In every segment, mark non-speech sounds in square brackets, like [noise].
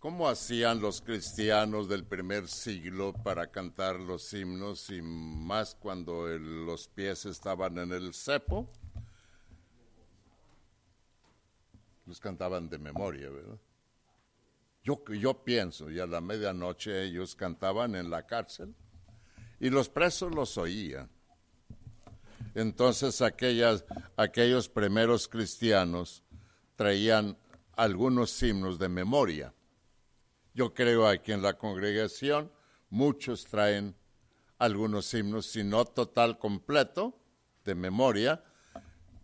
¿Cómo hacían los cristianos del primer siglo para cantar los himnos y más cuando los pies estaban en el cepo? Los cantaban de memoria, ¿verdad? Yo, pienso, y a la medianoche ellos cantaban en la cárcel y los presos los oían. Entonces aquellos primeros cristianos traían algunos himnos de memoria yo creo aquí en la congregación muchos traen algunos himnos, si no total completo, de memoria.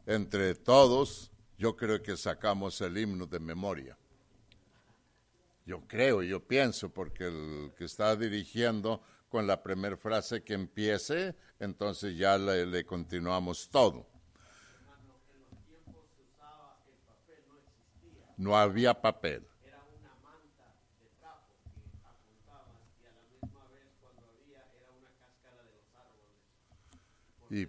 Entre todos, yo creo que sacamos el himno de memoria. Yo creo, yo pienso, porque el que está dirigiendo con la primera frase que empiece, entonces ya le, continuamos todo. No había papel. Y,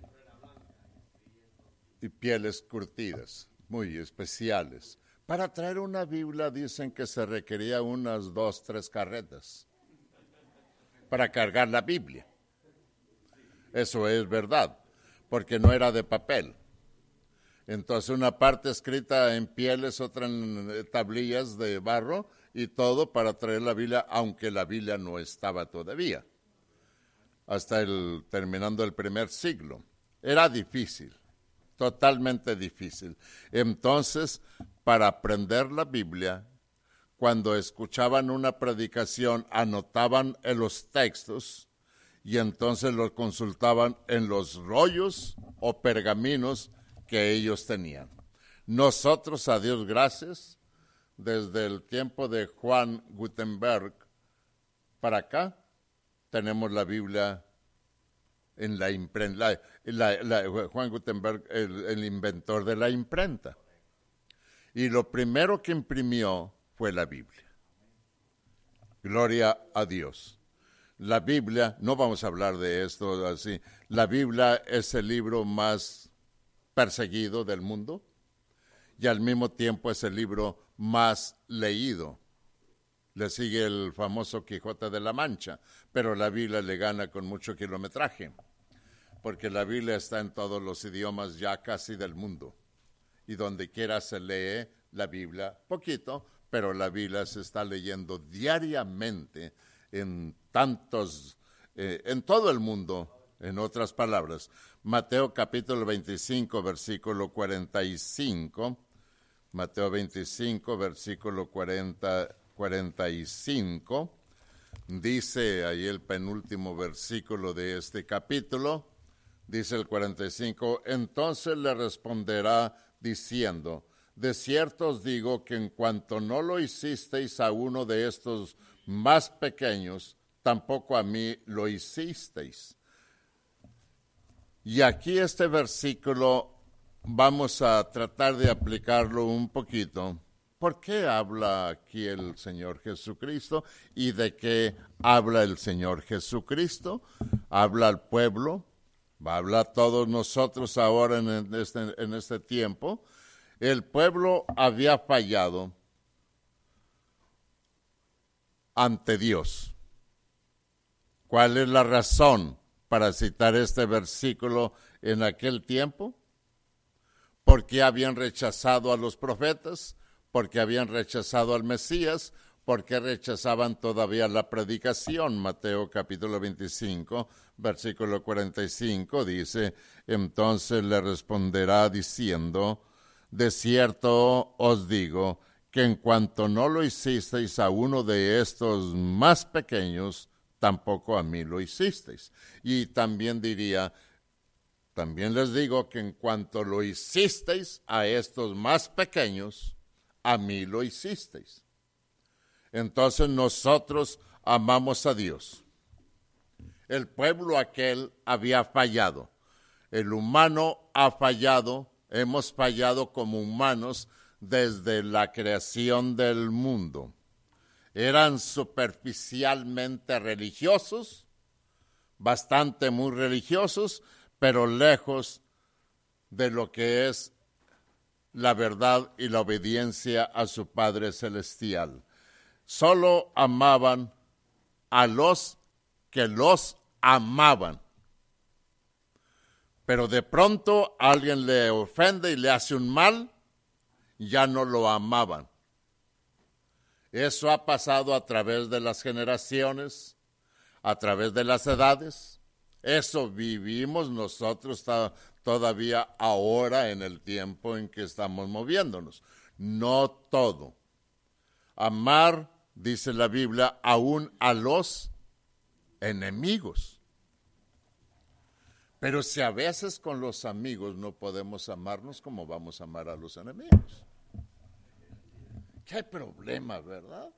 pieles curtidas, muy especiales. Para traer una Biblia dicen que se requería unas dos, tres carretas para cargar la Biblia. Eso es verdad, porque no era de papel. Entonces una parte escrita en pieles, otra en eh, tablillas de barro y todo para traer la Biblia, aunque la Biblia no estaba todavía hasta el terminando el primer siglo. Era difícil, totalmente difícil. Entonces, para aprender la Biblia, cuando escuchaban una predicación, anotaban en los textos y entonces los consultaban en los rollos o pergaminos que ellos tenían. Nosotros, a Dios gracias, desde el tiempo de Juan Gutenberg para acá, tenemos la Biblia en la imprenta, Juan Gutenberg, el, inventor de la imprenta. Y lo primero que imprimió fue la Biblia. Gloria a Dios. La Biblia, no vamos a hablar de esto así, la Biblia es el libro más perseguido del mundo y al mismo tiempo es el libro más leído le sigue el famoso Quijote de la Mancha, pero la Biblia le gana con mucho kilometraje, porque la Biblia está en todos los idiomas ya casi del mundo. Y donde quiera se lee la Biblia, poquito, pero la Biblia se está leyendo diariamente en tantos, eh, en todo el mundo, en otras palabras. Mateo capítulo 25, versículo 45. Mateo 25, versículo 40 45, dice ahí el penúltimo versículo de este capítulo, dice el 45, entonces le responderá diciendo, de cierto os digo que en cuanto no lo hicisteis a uno de estos más pequeños, tampoco a mí lo hicisteis. Y aquí este versículo vamos a tratar de aplicarlo un poquito ¿Por qué habla aquí el Señor Jesucristo? ¿Y de qué habla el Señor Jesucristo? Habla al pueblo, va a hablar todos nosotros ahora en este, en este tiempo. El pueblo había fallado ante Dios. ¿Cuál es la razón para citar este versículo en aquel tiempo? Porque habían rechazado a los profetas, porque habían rechazado al Mesías, porque rechazaban todavía la predicación. Mateo capítulo 25, versículo 45 dice, entonces le responderá diciendo, de cierto os digo, que en cuanto no lo hicisteis a uno de estos más pequeños, tampoco a mí lo hicisteis. Y también diría, también les digo que en cuanto lo hicisteis a estos más pequeños, a mí lo hicisteis. Entonces nosotros amamos a Dios. El pueblo aquel había fallado. El humano ha fallado, hemos fallado como humanos desde la creación del mundo. Eran superficialmente religiosos, bastante muy religiosos, pero lejos de lo que es la verdad y la obediencia a su Padre Celestial. solo amaban a los que los amaban. Pero de pronto alguien le ofende y le hace un mal, ya no lo amaban. Eso ha pasado a través de las generaciones, a través de las edades. Eso vivimos nosotros todavía ahora en el tiempo en que estamos moviéndonos. No todo. Amar, dice la Biblia, aún a los enemigos. Pero si a veces con los amigos no podemos amarnos, ¿cómo vamos a amar a los enemigos? ¿Qué problema, verdad?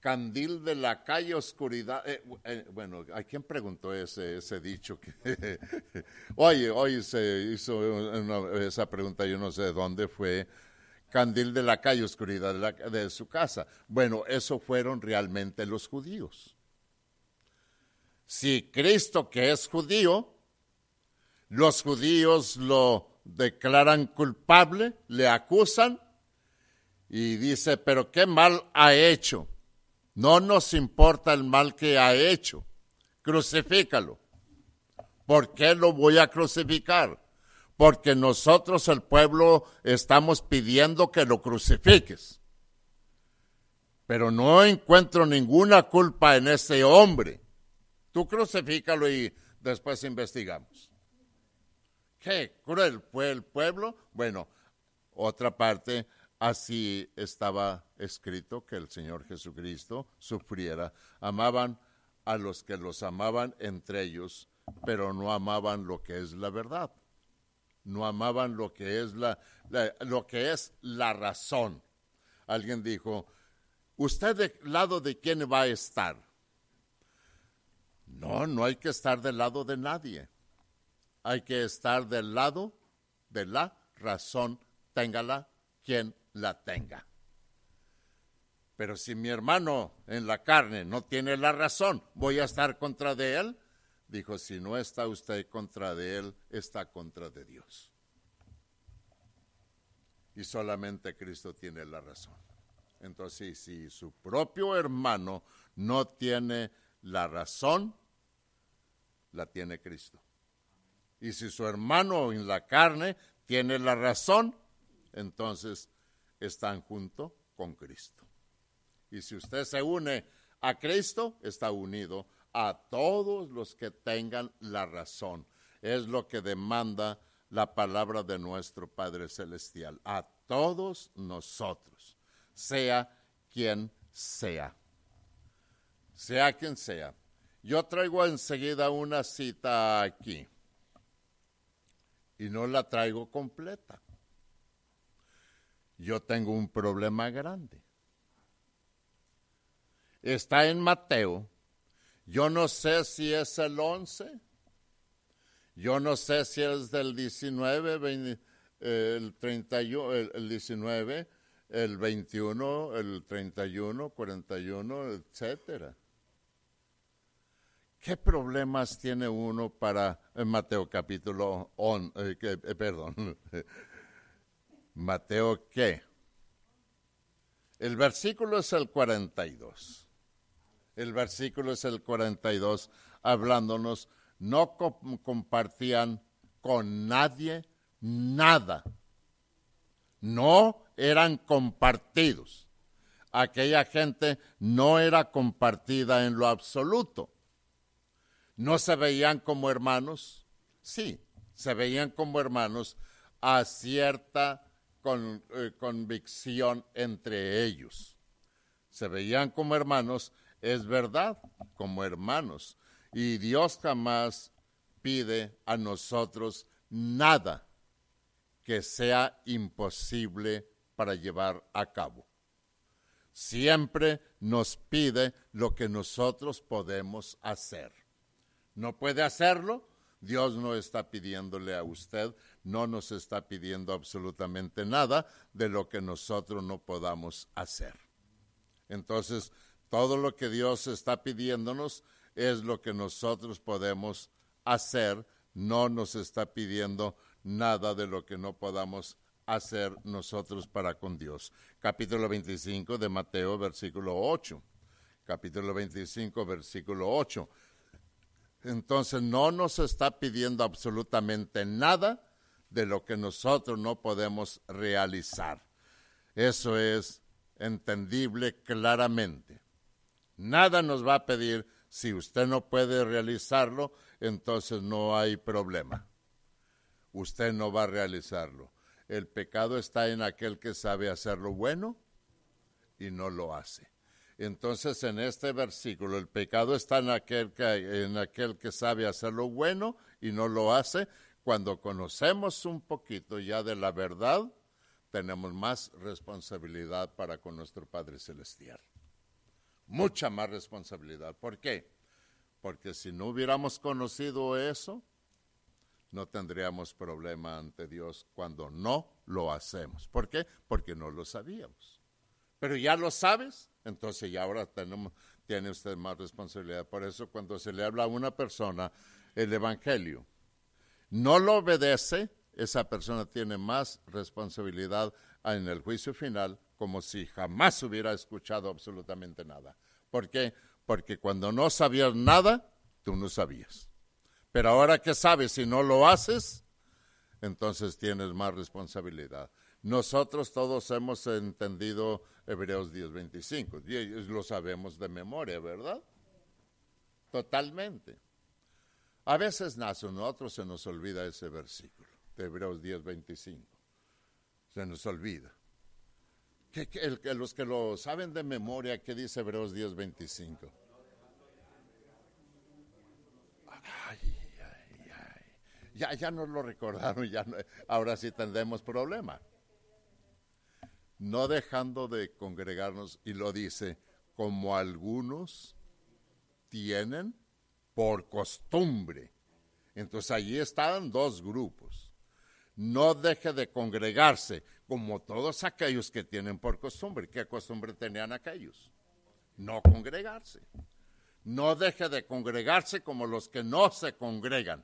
Candil de la calle, oscuridad. Eh, eh, bueno, ¿a quién preguntó ese, dicho? Que [laughs] Oye, hoy se hizo esa pregunta, yo no sé dónde fue. Candil de la calle, oscuridad de, de su casa. Bueno, eso fueron realmente los judíos. Si Cristo, que es judío, los judíos lo declaran culpable, le acusan y dice, pero qué mal ha hecho. No nos importa el mal que ha hecho. Crucifícalo. ¿Por qué lo voy a crucificar? Porque nosotros, el pueblo, estamos pidiendo que lo crucifiques. Pero no encuentro ninguna culpa en ese hombre. Tú crucifícalo y después investigamos. Qué cruel fue el pueblo. Bueno, otra parte, Así estaba escrito que el Señor Jesucristo sufriera. Amaban a los que los amaban entre ellos, pero no amaban lo que es la verdad. No amaban lo que es la, lo que es la razón. Alguien dijo, ¿usted del lado de quién va a estar? No, no hay que estar del lado de nadie. Hay que estar del lado de la razón, téngala quien la tenga. Pero si mi hermano en la carne no tiene la razón, ¿voy a estar contra de él? Dijo, si no está usted contra de él, está contra de Dios. Y solamente Cristo tiene la razón. Entonces, si su propio hermano no tiene la razón, la tiene Cristo. Y si su hermano en la carne tiene la razón, entonces están junto con Cristo. Y si usted se une a Cristo, está unido a todos los que tengan la razón. Es lo que demanda la palabra de nuestro Padre Celestial. A todos nosotros, sea quien sea. Sea quien sea. Yo traigo enseguida una cita aquí. Y no la traigo completa yo tengo un problema grande. Está en Mateo. Yo no sé si es el 11. Yo no sé si es del 19, el 31, el, 19, el 21, el 31, 41, etcétera. ¿Qué problemas tiene uno para Mateo capítulo on, eh, eh, perdón, [laughs] Mateo qué? El versículo es el 42. El versículo es el 42 hablándonos, no compartían con nadie nada. No eran compartidos. Aquella gente no era compartida en lo absoluto. No se veían como hermanos. Sí, se veían como hermanos a cierta eh, convicción entre ellos. Se veían como hermanos, es verdad, como hermanos. Y Dios jamás pide a nosotros nada que sea imposible para llevar a cabo. Siempre nos pide lo que nosotros podemos hacer. ¿No puede hacerlo? Dios no está pidiéndole a usted no nos está pidiendo absolutamente nada de lo que nosotros no podamos hacer. Entonces, todo lo que Dios está pidiéndonos es lo que nosotros podemos hacer, no nos está pidiendo nada de lo que no podamos hacer nosotros para con Dios. Capítulo 25 de Mateo, versículo 8. Capítulo 25, versículo 8. Entonces no nos está pidiendo absolutamente nada de lo que nosotros no podemos realizar. Eso es entendible claramente. Nada nos va a pedir, si usted no puede realizarlo, entonces no hay problema. Usted no va a realizarlo. El pecado está en aquel que sabe hacer lo bueno y no lo hace. Entonces en este versículo el pecado está en aquel que, en aquel que sabe hacer lo bueno y no lo hace. Cuando conocemos un poquito ya de la verdad, tenemos más responsabilidad para con nuestro Padre Celestial. Mucha más responsabilidad. ¿Por qué? Porque si no hubiéramos conocido eso, no tendríamos problema ante Dios cuando no lo hacemos. ¿Por qué? Porque no lo sabíamos. Pero ya lo sabes, entonces ya ahora tenemos, tiene usted más responsabilidad. Por eso cuando se le habla a una persona el Evangelio, no lo obedece, esa persona tiene más responsabilidad en el juicio final como si jamás hubiera escuchado absolutamente nada. ¿Por qué? Porque cuando no sabías nada, tú no sabías. Pero ahora que sabes si no lo haces, entonces tienes más responsabilidad. Nosotros todos hemos entendido Hebreos 10:25, y lo sabemos de memoria, ¿verdad? Totalmente. A veces a nosotros se nos olvida ese versículo de Hebreos 10:25. Se nos olvida. Que, los que lo saben de memoria, ¿qué dice Hebreos 10:25? Ay, ay, ay. Ya, ya nos lo recordaron, ya ahora sí tendremos problema. No dejando de congregarnos, y lo dice, como algunos tienen por costumbre. Entonces allí están dos grupos. No deje de congregarse como todos aquellos que tienen por costumbre. ¿Qué costumbre tenían aquellos? No congregarse. No deje de congregarse como los que no se congregan,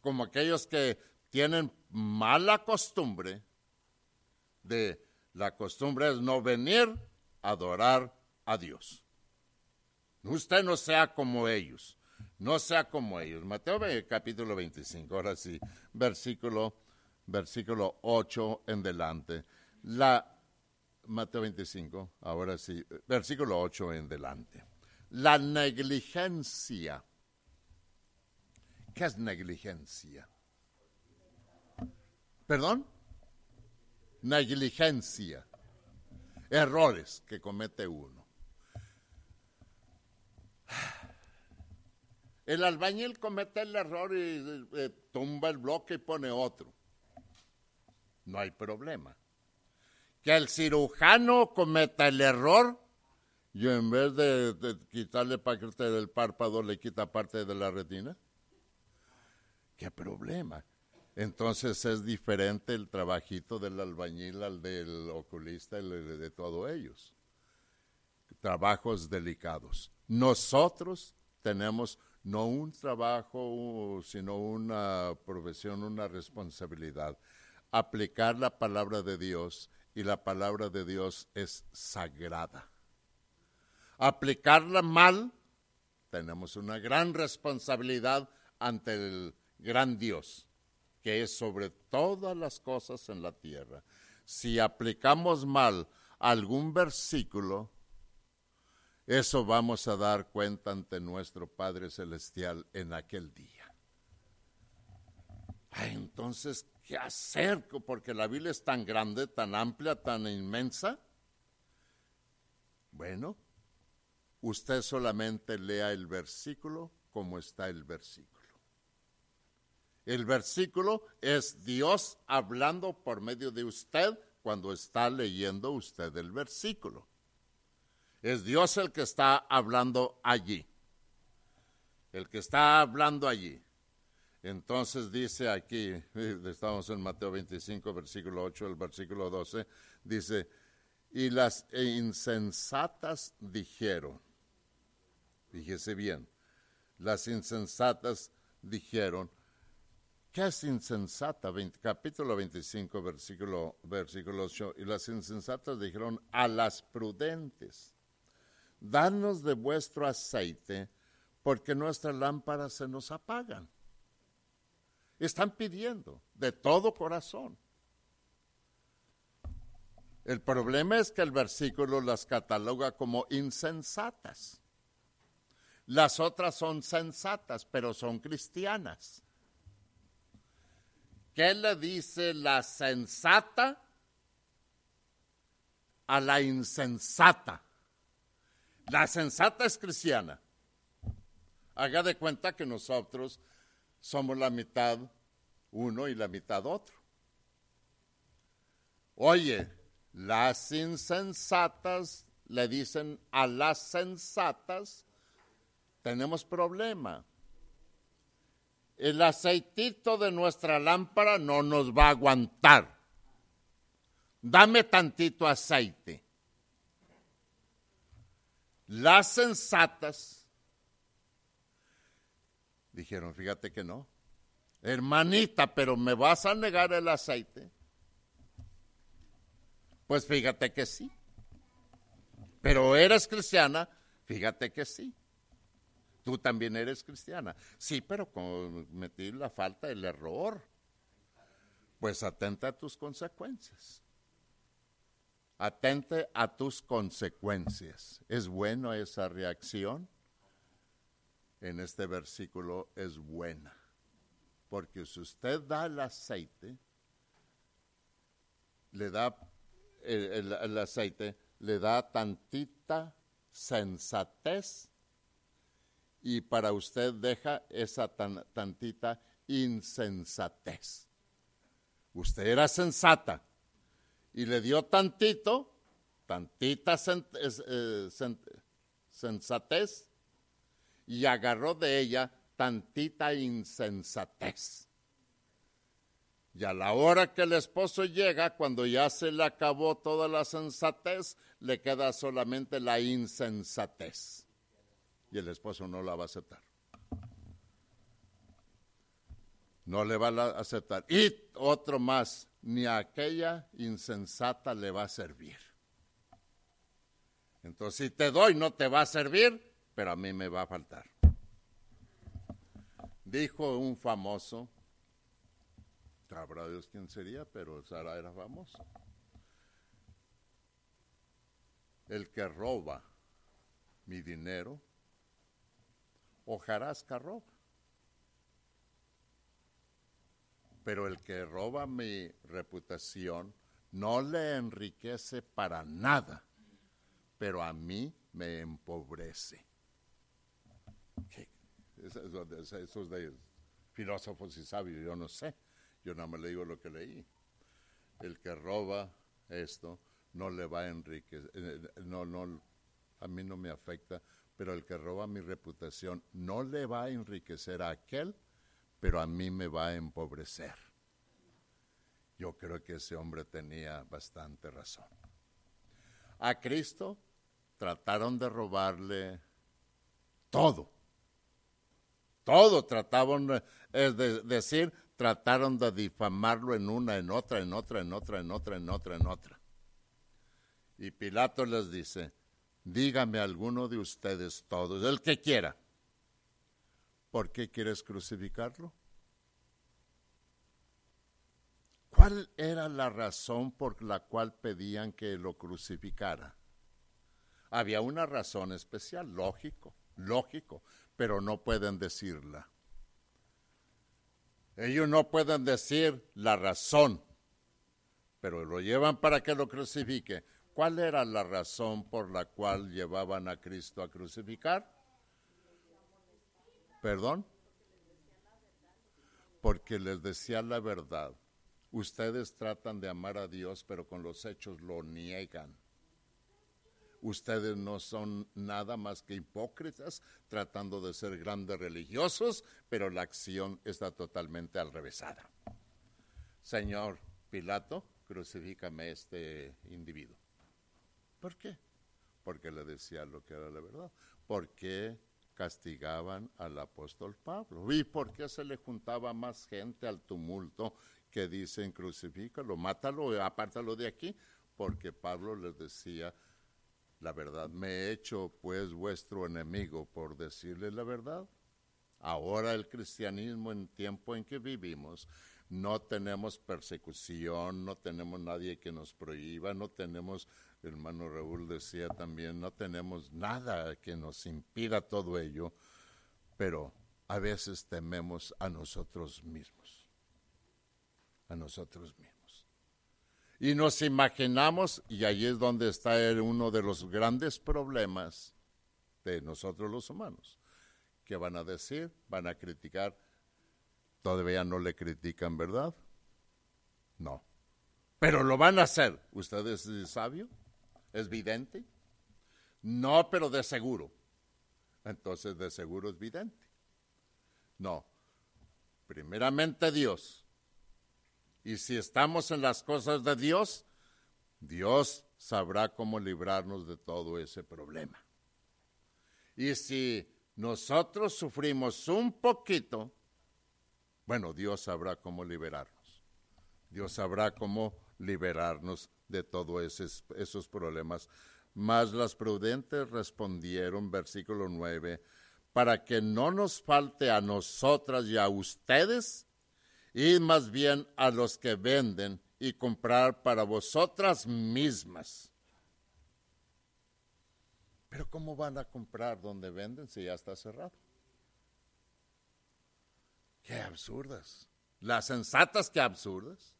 como aquellos que tienen mala costumbre de la costumbre es no venir a adorar a Dios. Usted no sea como ellos no sea como ellos. Mateo capítulo 25, ahora sí, versículo, versículo 8 en delante. La, Mateo 25, ahora sí, versículo 8 en delante. La negligencia. ¿Qué es negligencia? ¿Perdón? Negligencia. Errores que comete uno. El albañil comete el error y eh, tumba el bloque y pone otro. No hay problema. Que el cirujano cometa el error y en vez de, quitarle parte del párpado le quita parte de la retina. ¿Qué problema? Entonces es diferente el trabajito del albañil al del oculista, y de todos ellos. Trabajos delicados. Nosotros tenemos no un trabajo, sino una profesión, una responsabilidad. Aplicar la palabra de Dios y la palabra de Dios es sagrada. Aplicarla mal, tenemos una gran responsabilidad ante el gran Dios, que es sobre todas las cosas en la tierra. Si aplicamos mal algún versículo, eso vamos a dar cuenta ante nuestro Padre Celestial en aquel día. entonces, ¿qué hacer? Porque la Biblia es tan grande, tan amplia, tan inmensa. Bueno, usted solamente lea el versículo como está el versículo. El versículo es Dios hablando por medio de usted cuando está leyendo usted el versículo. Es Dios el que está hablando allí. El que está hablando allí. Entonces dice aquí, [laughs] estamos en Mateo 25, versículo 8, el versículo 12, dice, y las insensatas dijeron, fíjese bien, las insensatas dijeron, ¿Qué es insensata? capítulo 25, versículo, versículo 8. Y las insensatas dijeron a las prudentes, danos de vuestro aceite, porque nuestras lámparas se nos apagan. Están pidiendo de todo corazón. El problema es que el versículo las cataloga como insensatas. Las otras son sensatas, pero son cristianas. ¿Qué le dice la sensata a la insensata? La sensata es cristiana. Haga de cuenta que nosotros somos la mitad uno y la mitad otro. Oye, las insensatas le dicen a las sensatas, tenemos problema. El aceitito de nuestra lámpara no nos va a aguantar. Dame tantito aceite. Las sensatas dijeron, fíjate que no. Hermanita, pero me vas a negar el aceite. Pues fíjate que sí. Pero eres cristiana, fíjate que sí. Tú también eres cristiana. Sí, pero cometí la falta, el error. Pues atenta a tus consecuencias. Atente a tus consecuencias. ¿Es bueno esa reacción? En este versículo es buena. Porque si usted da el aceite, le da el, aceite le da tantita sensatez y para usted deja esa tantita insensatez. Usted era sensata y le dio tantito, tantita eh, sensatez y agarró de ella tantita insensatez. Y a la hora que el esposo llega, cuando ya se le acabó toda la sensatez, le queda solamente la insensatez. Y el esposo no la va a aceptar. No le va a aceptar. Y otro más, ni aquella insensata le va a servir. Entonces, si te doy, no te va a servir, pero a mí me va a faltar. Dijo un famoso, Sabrá Dios quién sería, pero Sara era famoso. El que roba mi dinero, hojarasca roba. Pero el que roba mi reputación no le enriquece para nada, pero a mí me empobrece. Esos de filósofos y sabios, yo no sé. Yo nada más le digo lo que leí. El que roba esto no le va a enriquecer, eh, no, no, a mí no me afecta, pero el que roba mi reputación no le va a enriquecer a aquel, pero a mí me va a empobrecer. Yo creo que ese hombre tenía bastante razón. A Cristo trataron de robarle todo. Todo trataban de decir, trataron de difamarlo en una, en otra, en otra, en otra, en otra, en otra, en otra. Y Pilato les dice, dígame alguno de ustedes todos, el que quiera, ¿por qué quieres crucificarlo? ¿Cuál era la razón por la cual pedían que lo crucificara? Había una razón especial, lógico, lógico, pero no pueden decirla. Ellos no pueden decir la razón, pero lo llevan para que lo crucifique. ¿Cuál era la razón por la cual llevaban a Cristo a crucificar? ¿Perdón? Porque les decía la verdad. Ustedes tratan de amar a Dios, pero con los hechos lo niegan ustedes no son nada más que hipócritas tratando de ser grandes religiosos, pero la acción está totalmente al revésada. Señor Pilato, crucifícame este individuo. ¿Por qué? Porque le decía lo que era la verdad. ¿Por qué castigaban al apóstol Pablo. ¿Y por qué se le juntaba más gente al tumulto que dicen crucifícalo, mátalo, apártalo de aquí? Porque Pablo les decía la verdad. Me he hecho pues vuestro enemigo por decirle la verdad. Ahora el cristianismo en tiempo en que vivimos no tenemos persecución, no tenemos nadie que nos prohíba, no tenemos, hermano Raúl decía también, no tenemos nada que nos impida todo ello, pero a veces tememos a nosotros mismos, a nosotros mismos. Y nos imaginamos, y ahí es donde está uno de los grandes problemas de nosotros los humanos, que van a decir, van a criticar, todavía no le critican, ¿verdad? No. Pero lo van a hacer. ¿Usted es sabio? ¿Es vidente? No, pero de seguro. Entonces de seguro es vidente. No. Primeramente Dios. Y si estamos en las cosas de Dios, Dios sabrá cómo librarnos de todo ese problema. Y si nosotros sufrimos un poquito, bueno, Dios sabrá cómo liberarnos. Dios sabrá cómo liberarnos de todos esos, problemas. Mas las prudentes respondieron, versículo 9, para que no nos falte a nosotras y a ustedes, y más bien a los que venden y comprar para vosotras mismas. Pero ¿cómo van a comprar donde venden si ya está cerrado? Qué absurdas. Las sensatas, qué absurdas.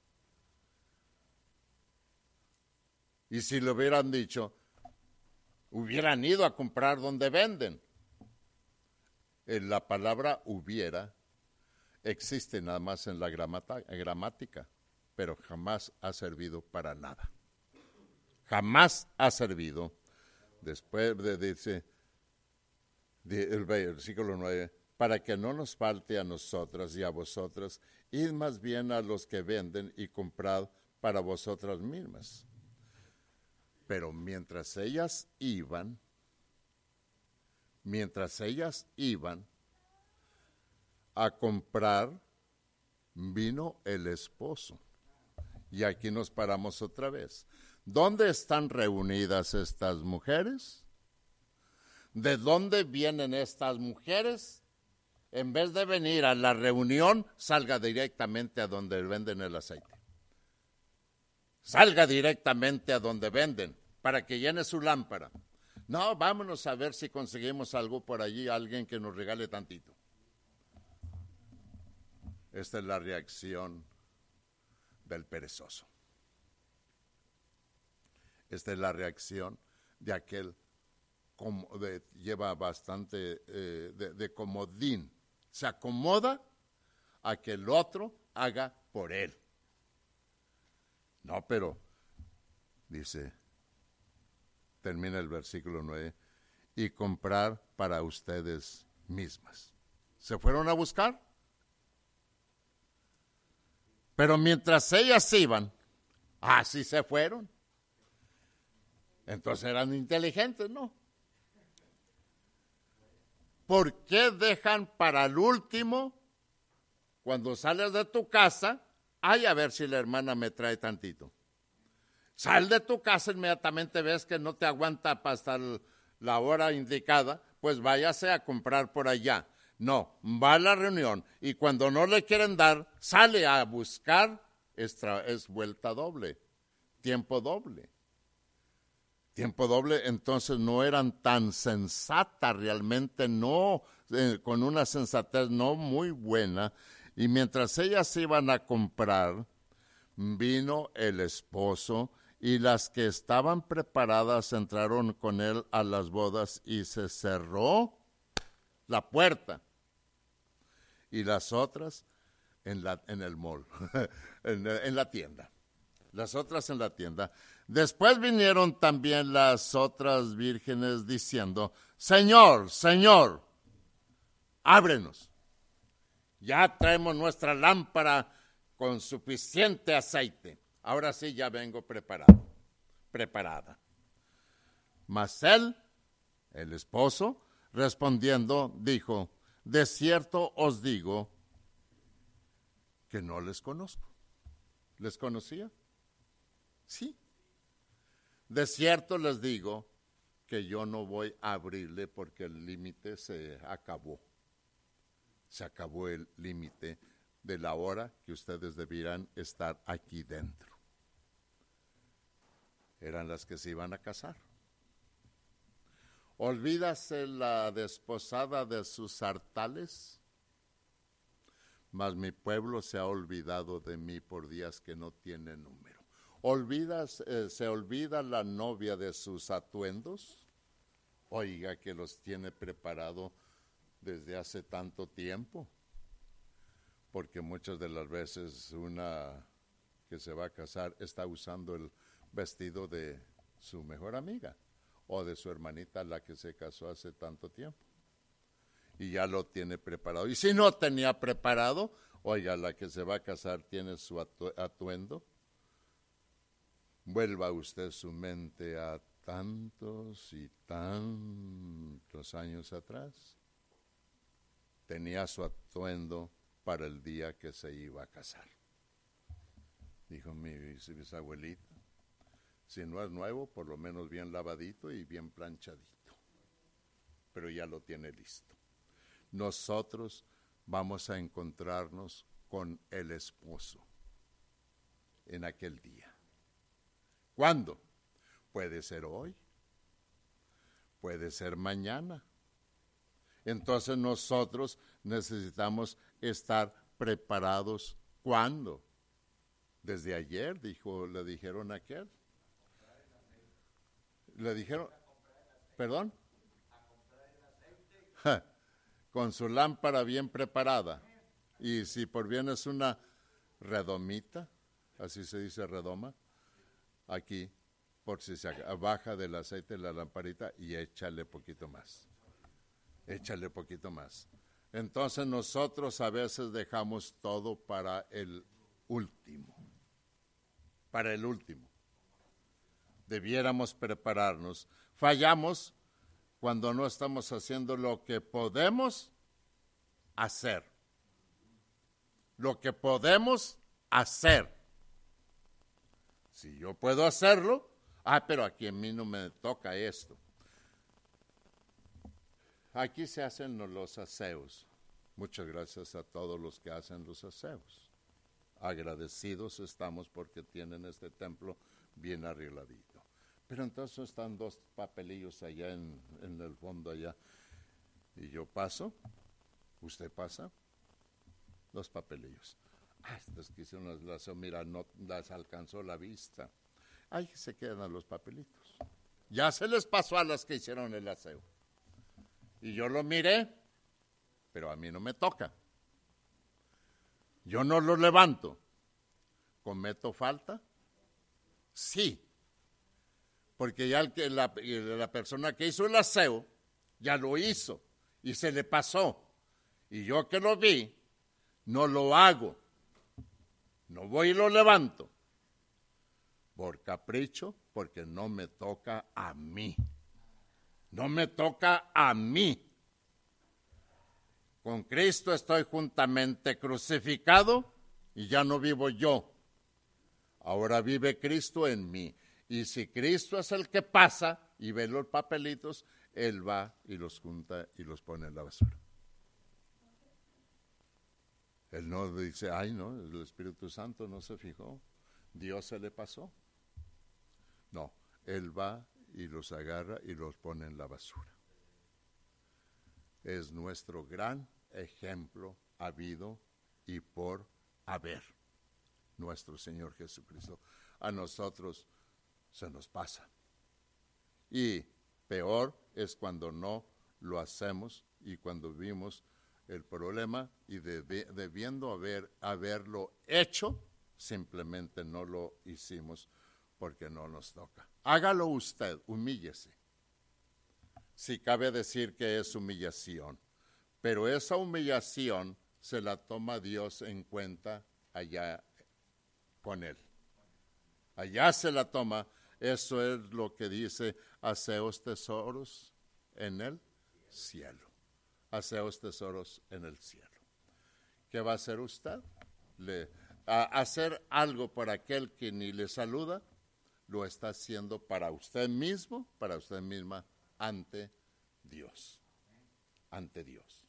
Y si le hubieran dicho, hubieran ido a comprar donde venden. En la palabra hubiera existe nada más en la gramática, pero jamás ha servido para nada. Jamás ha servido. Después de, dice el versículo 9, para que no nos falte a nosotras y a vosotras, id más bien a los que venden y comprad para vosotras mismas. Pero mientras ellas iban, mientras ellas iban a comprar, vino el esposo. Y aquí nos paramos otra vez. ¿Dónde están reunidas estas mujeres? ¿De dónde vienen estas mujeres? en vez de venir a la reunión, salga directamente a donde venden el aceite. Salga directamente a donde venden para que llene su lámpara. No, vámonos a ver si conseguimos algo por allí, alguien que nos regale tantito. Esta es la reacción del perezoso. Esta es la reacción de aquel que lleva bastante eh, de comodín se acomoda a que el otro haga por él. No, pero, dice, termina el versículo 9, y comprar para ustedes mismas. ¿Se fueron a buscar? Pero mientras ellas iban, así se fueron. Entonces eran inteligentes, ¿no? ¿por qué dejan para el último, cuando sales de tu casa, ay, a ver si la hermana me trae tantito? Sal de tu casa, inmediatamente ves que no te aguanta hasta la hora indicada, pues váyase a comprar por allá. No, va a la reunión y cuando no le quieren dar, sale a buscar, es vuelta doble, tiempo doble tiempo doble, entonces no eran tan sensatas realmente, no, eh, con una sensatez no muy buena. Y mientras ellas iban a comprar, vino el esposo y las que estaban preparadas entraron con él a las bodas y se cerró la puerta. Y las otras en, la, en el mall, [laughs] en la tienda. Las otras en la tienda. Después vinieron también las otras vírgenes diciendo, Señor, Señor, ábrenos. Ya traemos nuestra lámpara con suficiente aceite. Ahora sí ya vengo preparado, preparada. Mas él, el esposo, respondiendo, dijo, de cierto os digo que no les conozco. ¿Les conocía? Sí. De cierto les digo que yo no voy a abrirle porque el límite se acabó. Se acabó el límite de la hora que ustedes debieran estar aquí dentro. Eran las que se iban a casar. Olvídase la desposada de sus hartales, mas mi pueblo se ha olvidado de mí por días que no tienen número. Olvidas, eh, se olvida la novia de sus atuendos. Oiga que los tiene preparado desde hace tanto tiempo, porque muchas de las veces una que se va a casar está usando el vestido de su mejor amiga o de su hermanita la que se casó hace tanto tiempo. Y ya lo tiene preparado. Y si no tenía preparado, oiga, la que se va a casar tiene su atuendo. Vuelva usted su mente a tantos y tantos años atrás. Tenía su atuendo para el día que se iba a casar. Dijo mi bisabuelita, si no es nuevo, por lo menos bien lavadito y bien planchadito. Pero ya lo tiene listo. Nosotros vamos a encontrarnos con el esposo en aquel día. ¿Cuándo? Puede ser hoy, puede ser mañana. Entonces nosotros necesitamos estar preparados. ¿Cuándo? Desde ayer, dijo, le dijeron aquel. Le dijeron, perdón, con su lámpara bien preparada. Y si por bien es una redomita, así se dice redoma, aquí, por si se baja del aceite la lamparita y échale poquito más. Échale poquito más. Entonces nosotros a veces dejamos todo para el último. Para el último debiéramos prepararnos. Fallamos cuando no estamos haciendo lo que podemos hacer. Lo que podemos hacer. Si yo puedo hacerlo, ah, pero aquí en mí no me toca esto. Aquí se hacen los aseos. Muchas gracias a todos los que hacen los aseos. Agradecidos estamos porque tienen este templo bien arregladito. Pero entonces están dos papelillos allá en, el fondo allá. Y yo paso, usted pasa, dos papelillos. Ah, estas que hicieron las, mira, no las alcanzó la vista. Ahí se quedan los papelitos. Ya se les pasó a las que hicieron el aseo. Y yo lo miré, pero a mí no me toca. Yo no lo levanto. ¿Cometo falta? Sí, porque ya la, la persona que hizo el aseo ya lo hizo y se le pasó. Y yo que lo vi, no lo hago. No voy y lo levanto. Por capricho, porque no me toca a mí. No me toca a mí. Con Cristo estoy juntamente crucificado y ya no vivo yo. Ahora vive Cristo en mí. Y si Cristo es el que pasa y ve los papelitos, Él va y los junta y los pone en la basura. Él no dice, ay, no, el Espíritu Santo no se fijó, Dios se le pasó. No, Él va y los agarra y los pone en la basura. Es nuestro gran ejemplo habido y por haber, nuestro Señor Jesucristo. A nosotros se nos pasa. Y peor es cuando no lo hacemos y cuando vimos el problema y debiendo haber, haberlo hecho, simplemente no lo hicimos porque no nos toca. Hágalo usted, humíllese. Si cabe decir que es humillación, pero esa humillación se la toma Dios en cuenta allá con él. Allá se la toma eso es lo que dice, haceos tesoros en el cielo. Haceos tesoros en el cielo. ¿Qué va a hacer usted? Le, a hacer algo por aquel que ni le saluda, lo está haciendo para usted mismo, para usted misma, ante Dios. Ante Dios.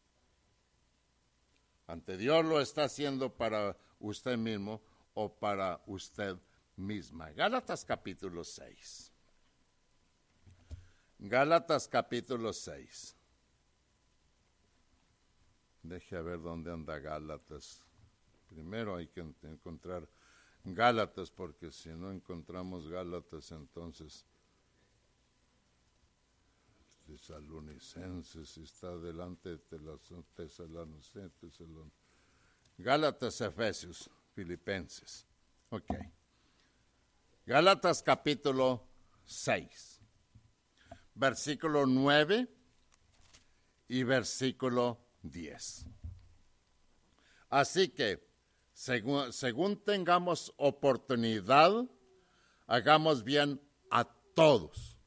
Ante Dios lo está haciendo para usted mismo o para usted misma. Gálatas capítulo 6. Gálatas capítulo 6. Deje a ver dónde anda Gálatas. Primero hay que encontrar Gálatas, porque si no encontramos Gálatas, entonces Tesalonicenses está delante de los Tesalonicenses. Gálatas, Efesios, Filipenses. Ok. Gálatas capítulo 6, versículo 9 y versículo 10. Así que, según, tengamos oportunidad, hagamos bien a todos.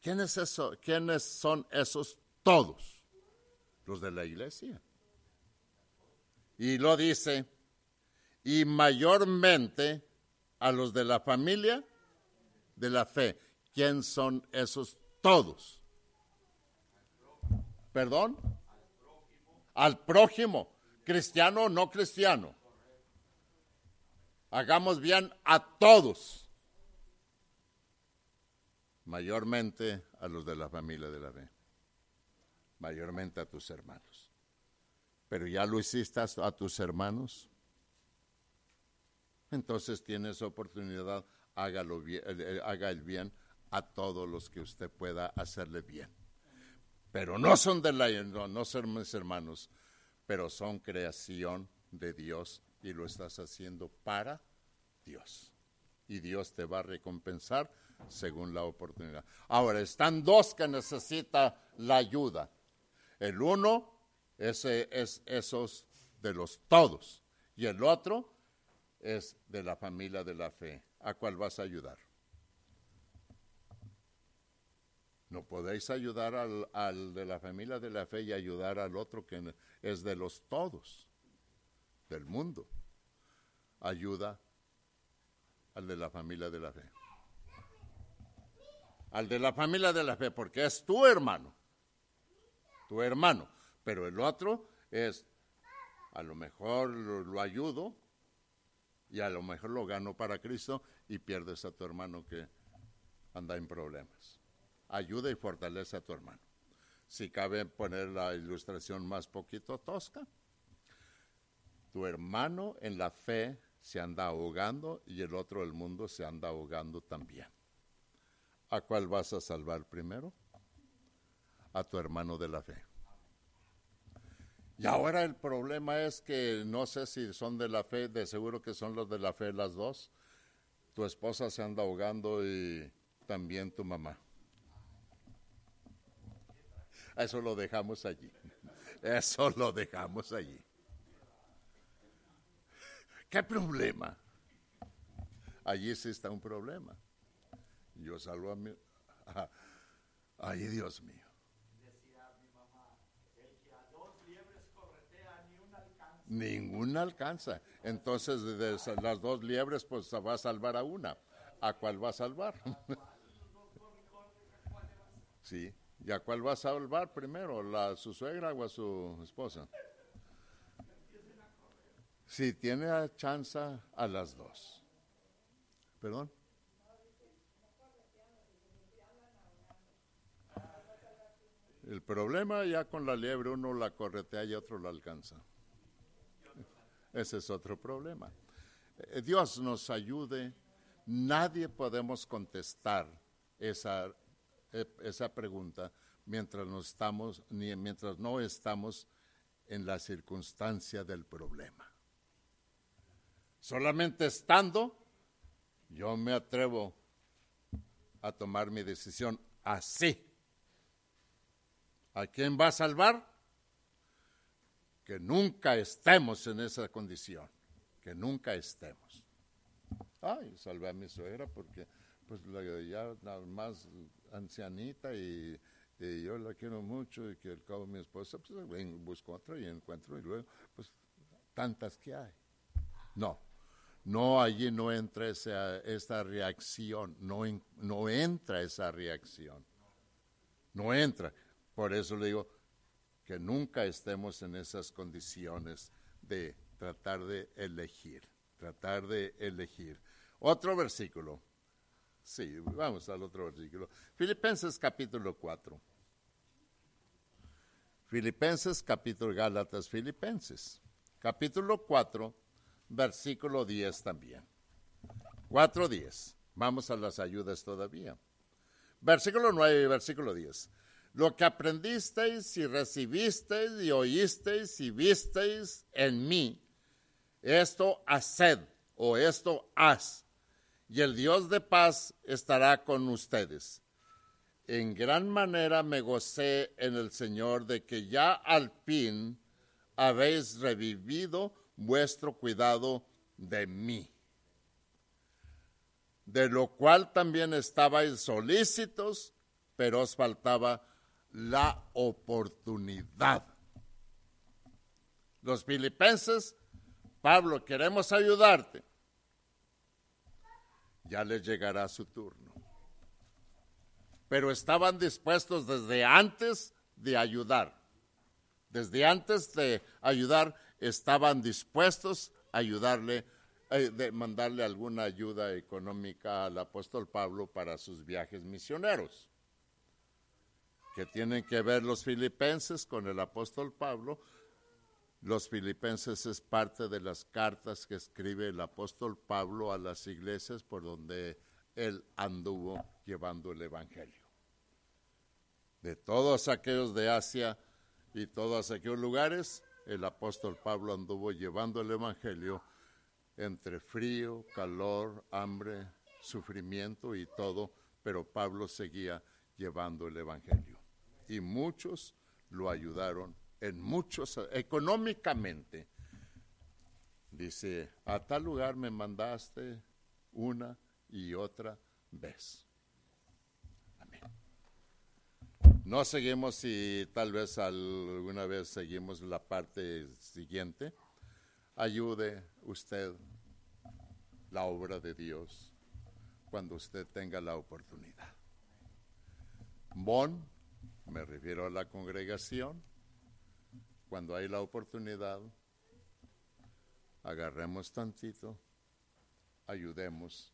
¿Quiénes, eso, ¿Quiénes son esos todos? Los de la iglesia. Y lo dice, y mayormente a los de la familia de la fe. ¿Quién son esos todos? ¿Perdón? Al prójimo, cristiano o no cristiano. Hagamos bien a todos, mayormente a los de la familia de la fe, mayormente a tus hermanos. Pero ya lo hiciste a tus hermanos entonces tienes oportunidad, hágalo bien, eh, eh, haga el bien a todos los que usted pueda hacerle bien. Pero no son de la, no, no son mis hermanos, pero son creación de Dios y lo estás haciendo para Dios. Y Dios te va a recompensar según la oportunidad. Ahora, están dos que necesitan la ayuda. El uno es esos de los todos y el otro es de la familia de la fe. ¿A cuál vas a ayudar? No podéis ayudar al, de la familia de la fe y ayudar al otro que es de los todos del mundo. Ayuda al de la familia de la fe. Al de la familia de la fe, porque es tu hermano. Tu hermano. Pero el otro es, a lo mejor lo ayudo, y a lo mejor lo gano para Cristo y pierdes a tu hermano que anda en problemas. Ayuda y fortalece a tu hermano. Si cabe poner la ilustración más poquito tosca, tu hermano en la fe se anda ahogando y el otro del mundo se anda ahogando también. ¿A cuál vas a salvar primero? A tu hermano de la fe. Y ahora el problema es que no sé si son de la fe, de seguro que son los de la fe las dos. Tu esposa se anda ahogando y también tu mamá. Eso lo dejamos allí. Eso lo dejamos allí. ¿Qué problema? Allí sí está un problema. Yo salvo a mi... Ay, Dios mío. Ninguna alcanza. Entonces, de las dos liebres, pues va a salvar a una. ¿A cuál va a salvar? [laughs] sí. ¿Y a cuál va a salvar primero? ¿A su suegra o a su esposa? Si tiene chance a las dos. ¿Perdón? El problema ya con la liebre uno la corretea y otro la alcanza. Ese es otro problema. Eh, Dios nos ayude. Nadie podemos contestar esa, eh, esa pregunta mientras no estamos, ni mientras no estamos en la circunstancia del problema. Solamente estando, yo me atrevo a tomar mi decisión así. ¿A quién va a salvar? Que nunca estemos en esa condición, que nunca estemos. Ay, salvé a mi suegra porque pues la ya la más ancianita y, yo la quiero mucho y que al cabo mi esposa, pues busco otra y encuentro y luego, pues tantas que hay. No, no, allí no entra esa, reacción, no, no entra esa reacción, no entra. Por eso le digo que nunca estemos en esas condiciones de tratar de elegir, tratar de elegir. Otro versículo. Sí, vamos al otro versículo. Filipenses capítulo 4. Filipenses capítulo Gálatas Filipenses. Capítulo 4, versículo 10 también. 4.10. Vamos a las ayudas todavía. Versículo 9 y versículo 10. Lo que aprendisteis y recibisteis y oísteis y visteis en mí, esto haced o esto haz, y el Dios de paz estará con ustedes. En gran manera me gocé en el Señor de que ya al fin habéis revivido vuestro cuidado de mí. De lo cual también estabais solícitos, pero os faltaba la oportunidad. Los filipenses, Pablo, queremos ayudarte. Ya les llegará su turno. Pero estaban dispuestos desde antes de ayudar. Desde antes de ayudar, estaban dispuestos a ayudarle, eh, de mandarle alguna ayuda económica al apóstol Pablo para sus viajes misioneros. Que tienen que ver los filipenses con el apóstol Pablo. Los filipenses es parte de las cartas que escribe el apóstol Pablo a las iglesias por donde él anduvo llevando el Evangelio. De todos aquellos de Asia y todos aquellos lugares, el apóstol Pablo anduvo llevando el Evangelio entre frío, calor, hambre, sufrimiento y todo, pero Pablo seguía llevando el Evangelio. Y muchos lo ayudaron en muchos, económicamente. Dice, a tal lugar me mandaste una y otra vez. No seguimos si tal vez alguna vez seguimos la parte siguiente. Ayude usted la obra de Dios cuando usted tenga la oportunidad. Bon, me refiero a la congregación, cuando hay la oportunidad, agarremos tantito, ayudemos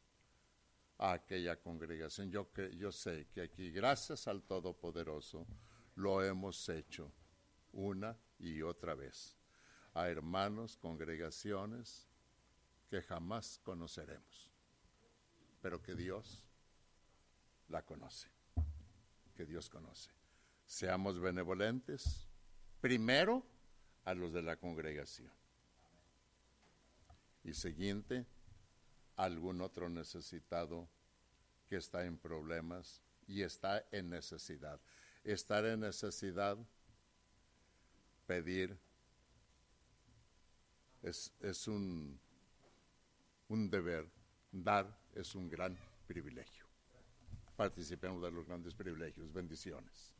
a aquella congregación. Yo, yo sé que aquí, gracias al Todopoderoso, lo hemos hecho una y otra vez a hermanos, congregaciones que jamás conoceremos, pero que Dios la conoce, que Dios conoce. Seamos benevolentes, primero a los de la congregación. Y siguiente, algún otro necesitado que está en problemas y está en necesidad. Estar en necesidad, pedir, es, es un, un deber, dar es un gran privilegio. Participemos de los grandes privilegios. Bendiciones.